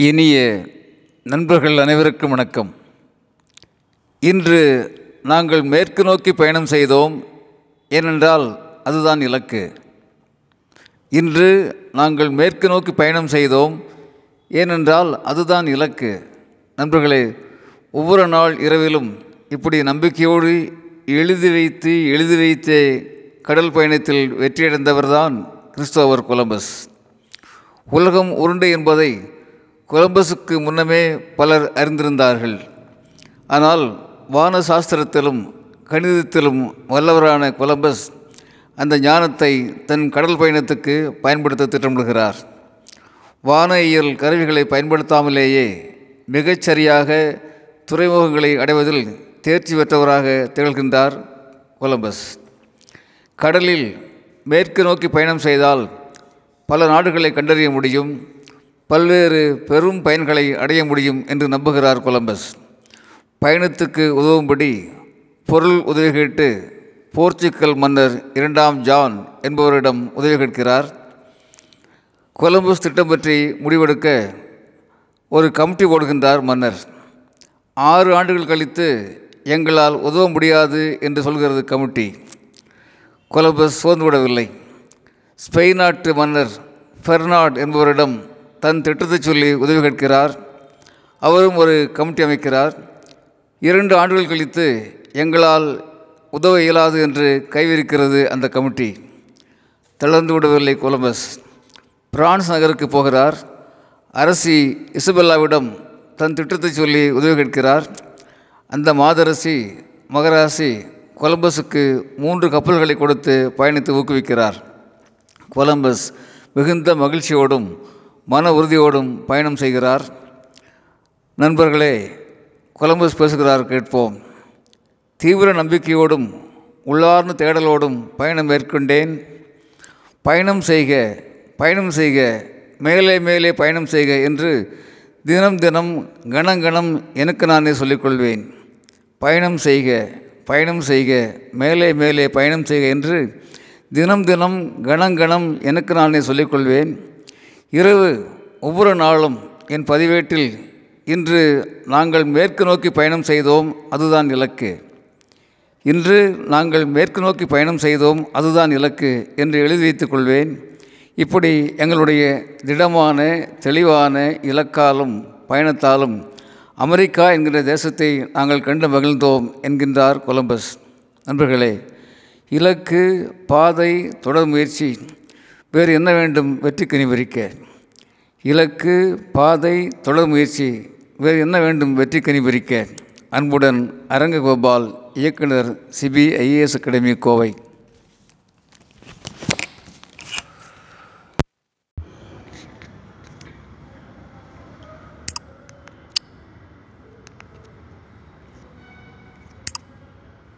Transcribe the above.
இனிய நண்பர்கள் அனைவருக்கும் வணக்கம். இன்று நாங்கள் மேற்கு நோக்கி பயணம் செய்தோம். ஏனென்றால் அதுதான் இலக்கு. இன்று நாங்கள் மேற்கு நோக்கி பயணம் செய்தோம். ஏனென்றால் அதுதான் இலக்கு. நண்பர்களே ஒவ்வொரு நாள் இரவிலும் இப்படி நம்பிக்கையோடு எழுதி வைத்து எழுதி வைத்தே கடல் பயணத்தில் வெற்றியடைந்தவர்தான் கிறிஸ்தோவர் கொலம்பஸ். உலகம் உருண்டை என்பதை கொலம்பஸுக்கு முன்னமே பலர் அறிந்திருந்தார்கள். ஆனால் வான சாஸ்திரத்திலும் கணிதத்திலும் வல்லவரான கொலம்பஸ் அந்த ஞானத்தை தன் கடல் பயணத்துக்கு பயன்படுத்த திட்டமிடுகிறார். வானியல் கருவிகளை பயன்படுத்தாமலேயே மிகச்சரியாக துறைமுகங்களை அடைவதில் தேர்ச்சி பெற்றவராக திகழ்கின்றார் கொலம்பஸ். கடலில் மேற்கு நோக்கி பயணம் செய்தால் பல நாடுகளை கண்டறிய முடியும். பல்வேறு பெரும் பயன்களை அடைய முடியும் என்று நம்புகிறார் கொலம்பஸ். பயணத்துக்கு உதவும்படி பொருள் உதவி கேட்டு போர்ச்சுக்கல் மன்னர் இரண்டாம் ஜான் என்பவரிடம் உதவி கேட்கிறார். கொலம்பஸ் திட்டம் பற்றி முடிவெடுக்க ஒரு கமிட்டி போடுகின்றார் மன்னர். ஆறு ஆண்டுகள் கழித்து எங்களால் உதவ முடியாது என்று சொல்கிறது கமிட்டி. கொலம்பஸ் சோர்ந்துவிடவில்லை. ஸ்பெயின் நாட்டு மன்னர் ஃபெர்னாட் என்பவரிடம் தன் திட்டத்தை சொல்லி உதவி கேட்கிறார். அவரும் ஒரு கமிட்டி அமைக்கிறார். இரண்டு ஆண்டுகள் கழித்து எங்களால் உதவ இயலாது என்று கைவிரிக்கிறது அந்த கமிட்டி. தளர்ந்து விடவில்லை கொலம்பஸ். பிரான்ஸ் நகருக்கு போகிறார். அரசி இசபெல்லாவிடம் தன் திட்டத்தை சொல்லி உதவி கேட்கிறார். அந்த மாதரசி மகராசி கொலம்பஸுக்கு மூன்று கப்பல்களை கொடுத்து பயணித்து ஊக்குவிக்கிறார். கொலம்பஸ் மிகுந்த மகிழ்ச்சியோடும் மன உறுதியோடும் பயணம் செய்கிறார். நண்பர்களே கொலம்பஸ் பேசுகிறார் கேட்போம். தீவிர நம்பிக்கையோடும் உள்ளார்ந்த தேடலோடும் பயணம் மேற்கொண்டேன். பயணம் செய்க பயணம் செய்க மேலே மேலே பயணம் செய்க என்று தினம் தினம் கணங்கணம் எனக்கு நானே சொல்லிக்கொள்வேன். பயணம் செய்க பயணம் செய்க மேலே மேலே பயணம் செய்க என்று தினம் தினம் கணங்கணம் எனக்கு நானே சொல்லிக்கொள்வேன். இரவு ஒவ்வொரு நாளும் என் பதிவேட்டில் இன்று நாங்கள் மேற்கு நோக்கி பயணம் செய்தோம் அதுதான் இலக்கு. இன்று நாங்கள் மேற்கு நோக்கி பயணம் செய்தோம் அதுதான் இலக்கு என்று எழுதி வைத்துக் கொள்வேன். இப்படி எங்களுடைய திடமான தெளிவான இலக்காலும் பயணத்தாலும் அமெரிக்கா என்கிற தேசத்தை நாங்கள் கண்டு மகிழ்ந்தோம் என்கின்றார் கொலம்பஸ். நண்பர்களே இலக்கு பாதை தொடர் முயற்சி வேறு என்ன வேண்டும்? வெற்றி கனிவரிக்க இலக்கு பாதை தொடர் முயற்சி. வேறு என்ன வேண்டும்? வெற்றி கனிவரிக்க அன்புடன் அரங்ககோபால் இயக்குனர் சிபிஐஏஎஸ் அகாடமி கோவை.